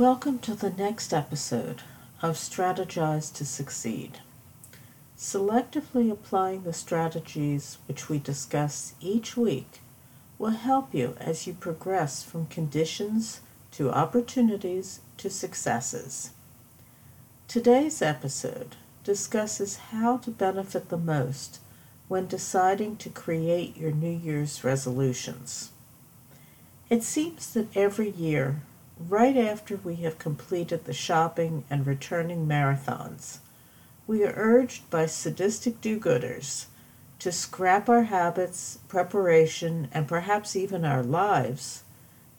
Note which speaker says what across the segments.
Speaker 1: Welcome to the next episode of Strategize to Succeed. Selectively applying the strategies which we discuss each week will help you as you progress from conditions to opportunities to successes. Today's episode discusses how to benefit the most when deciding to create your New Year's resolutions. It seems that every year, right after we have completed the shopping and returning marathons, we are urged by sadistic do gooders to scrap our habits, preparation, and perhaps even our lives,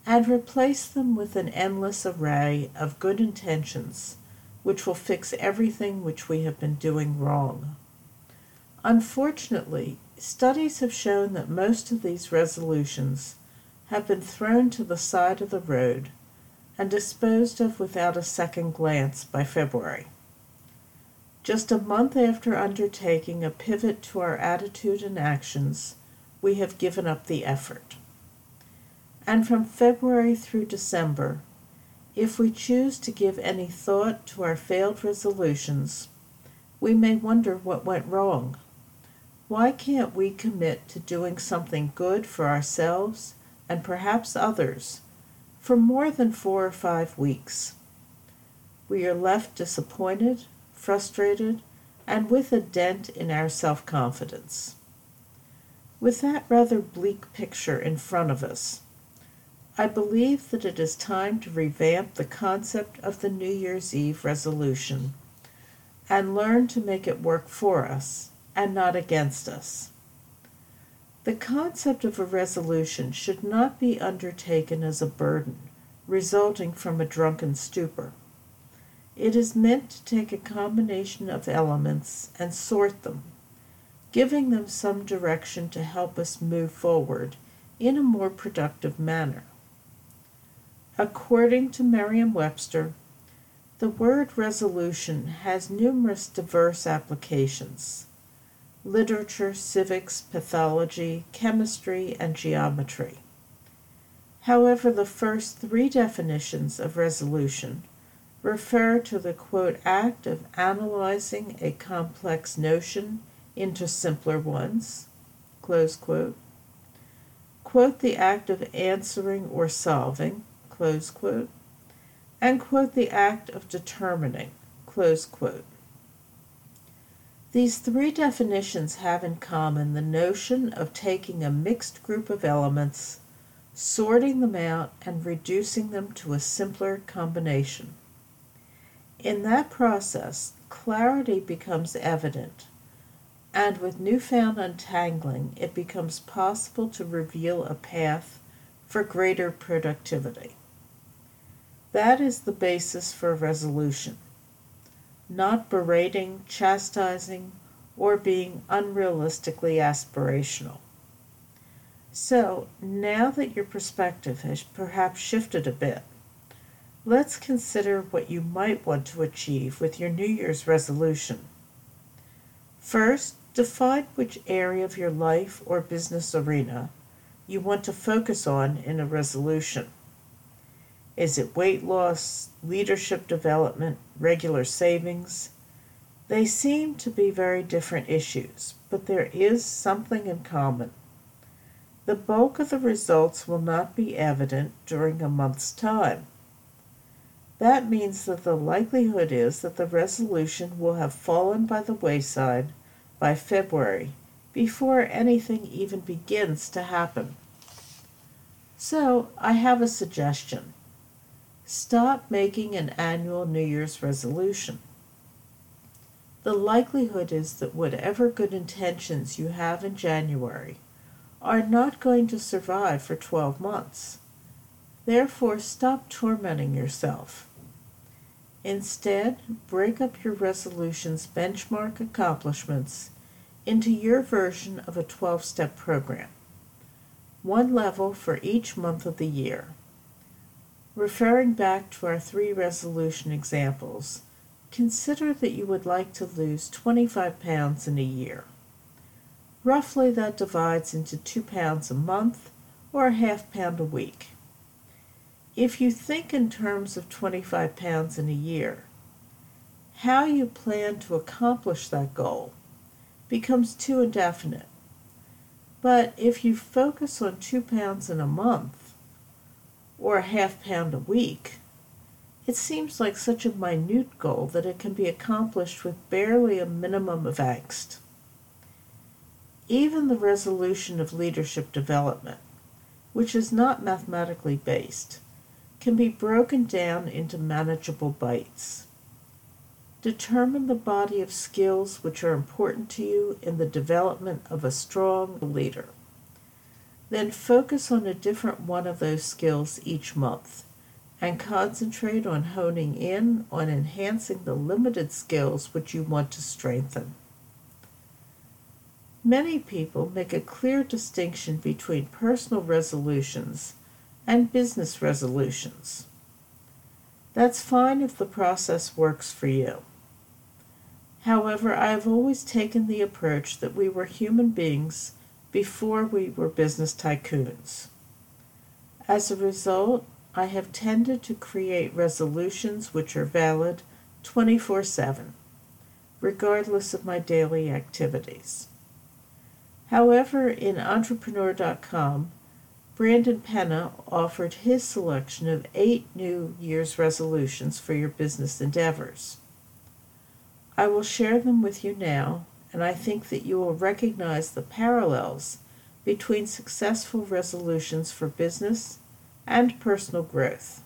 Speaker 1: and replace them with an endless array of good intentions which will fix everything which we have been doing wrong. Unfortunately, studies have shown that most of these resolutions have been thrown to the side of the road and disposed of without a second glance by February. Just a month after undertaking a pivot to our attitude and actions, we have given up the effort. And from February through December, if we choose to give any thought to our failed resolutions, we may wonder what went wrong. Why can't we commit to doing something good for ourselves and perhaps others for more than four or five weeks? We are left disappointed, frustrated, and with a dent in our self confidence. With that rather bleak picture in front of us, I believe that it is time to revamp the concept of the New Year's Eve resolution and learn to make it work for us and not against us. The concept of a resolution should not be undertaken as a burden resulting from a drunken stupor. It is meant to take a combination of elements and sort them, giving them some direction to help us move forward in a more productive manner. According to Merriam Webster, the word resolution has numerous diverse applications literature, civics, pathology, chemistry, and geometry. However, the first three definitions of resolution refer to the quote act of analyzing a complex notion into simpler ones, close quote, quote the act of answering or solving, close quote, and quote the act of determining, close quote. These three definitions have in common the notion of taking a mixed group of elements, sorting them out, and reducing them to a simpler combination. In that process, clarity becomes evident, and with newfound untangling, it becomes possible to reveal a path for greater productivity. That is the basis for resolution, not berating, chastising, or being unrealistically aspirational. So, now that your perspective has perhaps shifted a bit, let's consider what you might want to achieve with your New Year's resolution. First, define which area of your life or business arena you want to focus on in a resolution. Is it weight loss, leadership development, regular savings? They seem to be very different issues, but there is something in common. The bulk of the results will not be evident during a month's time. That means that the likelihood is that the resolution will have fallen by the wayside by February before anything even begins to happen. So, I have a suggestion. Stop making an annual New Year's resolution. The likelihood is that whatever good intentions you have in January are not going to survive for 12 months. Therefore, stop tormenting yourself. Instead, break up your resolution's benchmark accomplishments into your version of a 12 step program, one level for each month of the year. Referring back to our three resolution examples, consider that you would like to lose 25 pounds in a year. Roughly that divides into 2 pounds a month or a half pound a week. If you think in terms of 25 pounds in a year, how you plan to accomplish that goal becomes too indefinite. But if you focus on two pounds in a month or a half pound a week, it seems like such a minute goal that it can be accomplished with barely a minimum of angst. Even the resolution of leadership development, which is not mathematically based, can be broken down into manageable bites. Determine the body of skills which are important to you in the development of a strong leader. Then focus on a different one of those skills each month and concentrate on honing in on enhancing the limited skills which you want to strengthen. Many people make a clear distinction between personal resolutions and business resolutions. That's fine if the process works for you. However, I have always taken the approach that we were human beings before we were business tycoons. As a result, I have tended to create resolutions which are valid 24 7, regardless of my daily activities. However, in Entrepreneur.com, Brandon Penna offered his selection of eight New Year's resolutions for your business endeavors. I will share them with you now, and I think that you will recognize the parallels between successful resolutions for business and personal growth.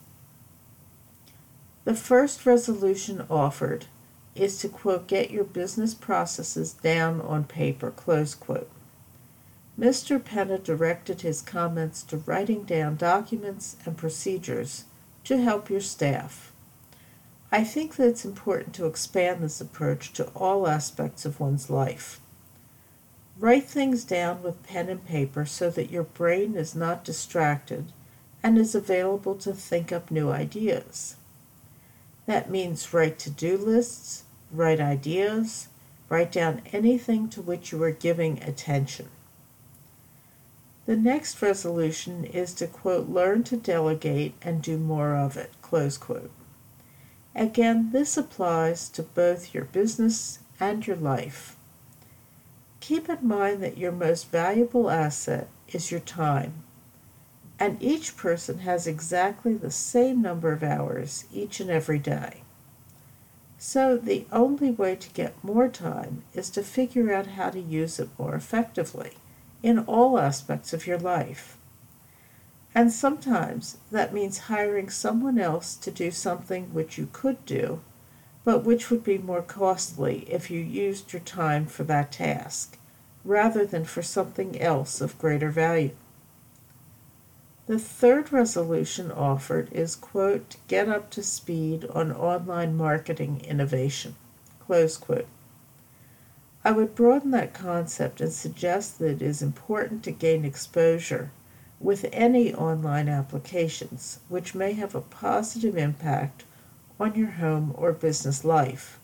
Speaker 1: The first resolution offered is to quote, get your business processes down on paper, close quote. Mr. Penna directed his comments to writing down documents and procedures to help your staff. I think that it's important to expand this approach to all aspects of one's life. Write things down with pen and paper so that your brain is not distracted and is available to think up new ideas. That means write to do lists, write ideas, write down anything to which you are giving attention. The next resolution is to quote, learn to delegate and do more of it, close quote. Again, this applies to both your business and your life. Keep in mind that your most valuable asset is your time and each person has exactly the same number of hours each and every day. So the only way to get more time is to figure out how to use it more effectively in all aspects of your life. And sometimes that means hiring someone else to do something which you could do, but which would be more costly if you used your time for that task, rather than for something else of greater value. The third resolution offered is, quote, get up to speed on online marketing innovation, close quote. I would broaden that concept and suggest that it is important to gain exposure with any online applications which may have a positive impact on your home or business life.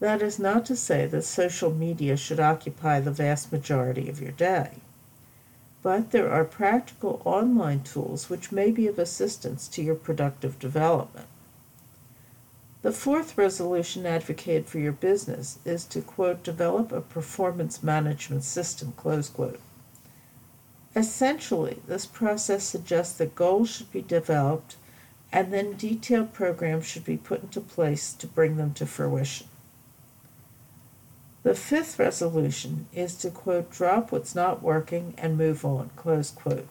Speaker 1: That is not to say that social media should occupy the vast majority of your day but there are practical online tools which may be of assistance to your productive development. The fourth resolution advocated for your business is to, quote, develop a performance management system, close quote. Essentially, this process suggests that goals should be developed and then detailed programs should be put into place to bring them to fruition. The fifth resolution is to quote, drop what's not working and move on, close quote.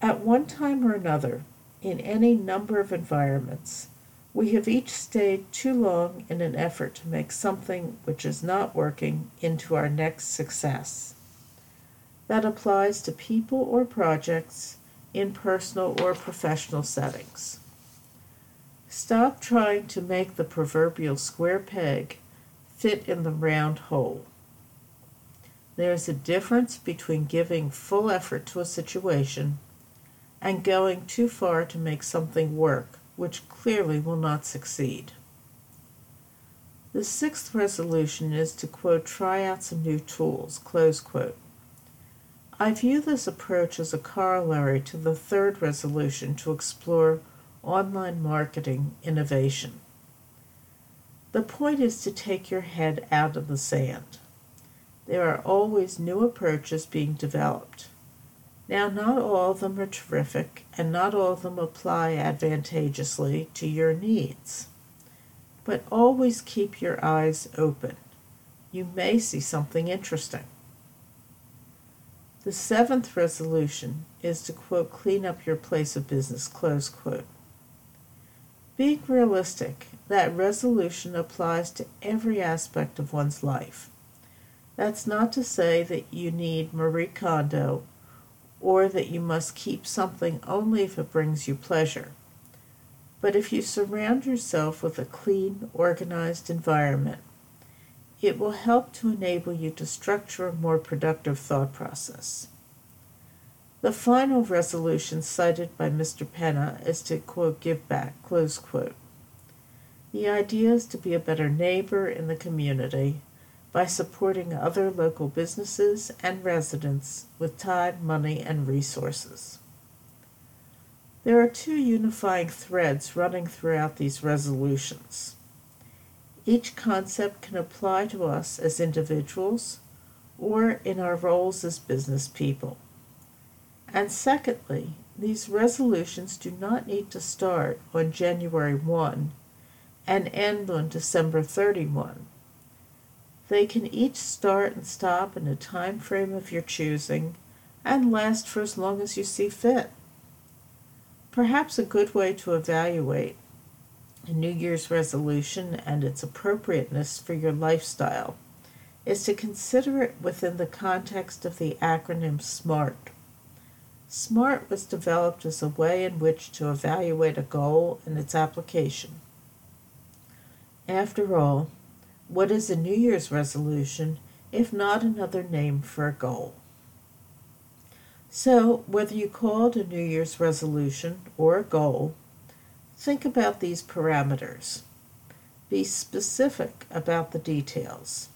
Speaker 1: At one time or another, in any number of environments, we have each stayed too long in an effort to make something which is not working into our next success. That applies to people or projects in personal or professional settings. Stop trying to make the proverbial square peg fit in the round hole. There is a difference between giving full effort to a situation and going too far to make something work, which clearly will not succeed. The sixth resolution is to quote, try out some new tools, close quote. I view this approach as a corollary to the third resolution to explore online marketing innovation. The point is to take your head out of the sand. There are always new approaches being developed. Now, not all of them are terrific, and not all of them apply advantageously to your needs. But always keep your eyes open. You may see something interesting. The seventh resolution is to quote, clean up your place of business, close quote. Being realistic, that resolution applies to every aspect of one's life. That's not to say that you need Marie Kondo or that you must keep something only if it brings you pleasure. But if you surround yourself with a clean, organized environment, it will help to enable you to structure a more productive thought process. The final resolution cited by Mr. Penna is to, quote, give back, close quote. The idea is to be a better neighbor in the community by supporting other local businesses and residents with time, money, and resources. There are two unifying threads running throughout these resolutions. Each concept can apply to us as individuals or in our roles as business people. And secondly, these resolutions do not need to start on January 1 and end on December 31. They can each start and stop in a time frame of your choosing and last for as long as you see fit. Perhaps a good way to evaluate a New Year's resolution and its appropriateness for your lifestyle is to consider it within the context of the acronym SMART. SMART was developed as a way in which to evaluate a goal and its application. After all, what is a New Year's resolution if not another name for a goal? So, whether you call it a New Year's resolution or a goal, Think about these parameters. Be specific about the details.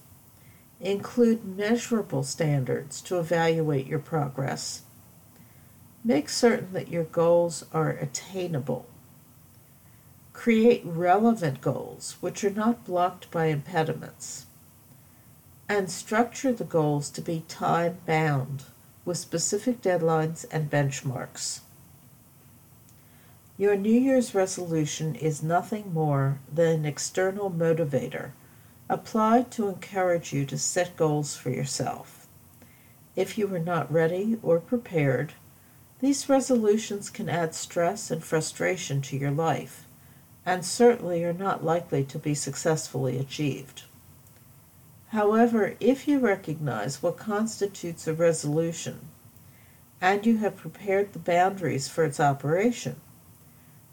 Speaker 1: Include measurable standards to evaluate your progress. Make certain that your goals are attainable. Create relevant goals which are not blocked by impediments. And structure the goals to be time bound with specific deadlines and benchmarks. Your New Year's resolution is nothing more than an external motivator applied to encourage you to set goals for yourself. If you are not ready or prepared, these resolutions can add stress and frustration to your life, and certainly are not likely to be successfully achieved. However, if you recognize what constitutes a resolution, and you have prepared the boundaries for its operation,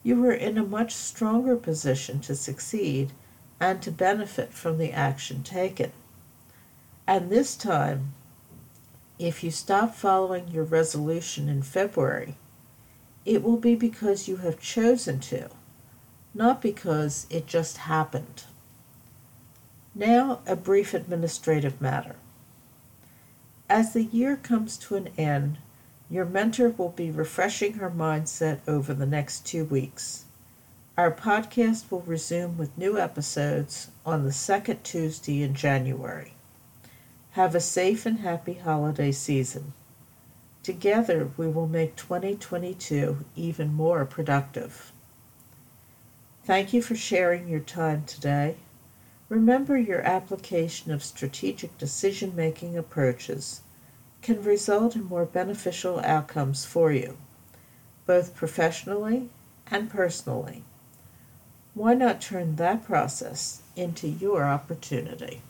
Speaker 1: you were in a much stronger position to succeed and to benefit from the action taken. And this time, if you stop following your resolution in February, it will be because you have chosen to, not because it just happened. Now, a brief administrative matter. As the year comes to an end, your mentor will be refreshing her mindset over the next two weeks. Our podcast will resume with new episodes on the second Tuesday in January. Have a safe and happy holiday season. Together, we will make 2022 even more productive. Thank you for sharing your time today. Remember your application of strategic decision making approaches can result in more beneficial outcomes for you, both professionally and personally. Why not turn that process into your opportunity?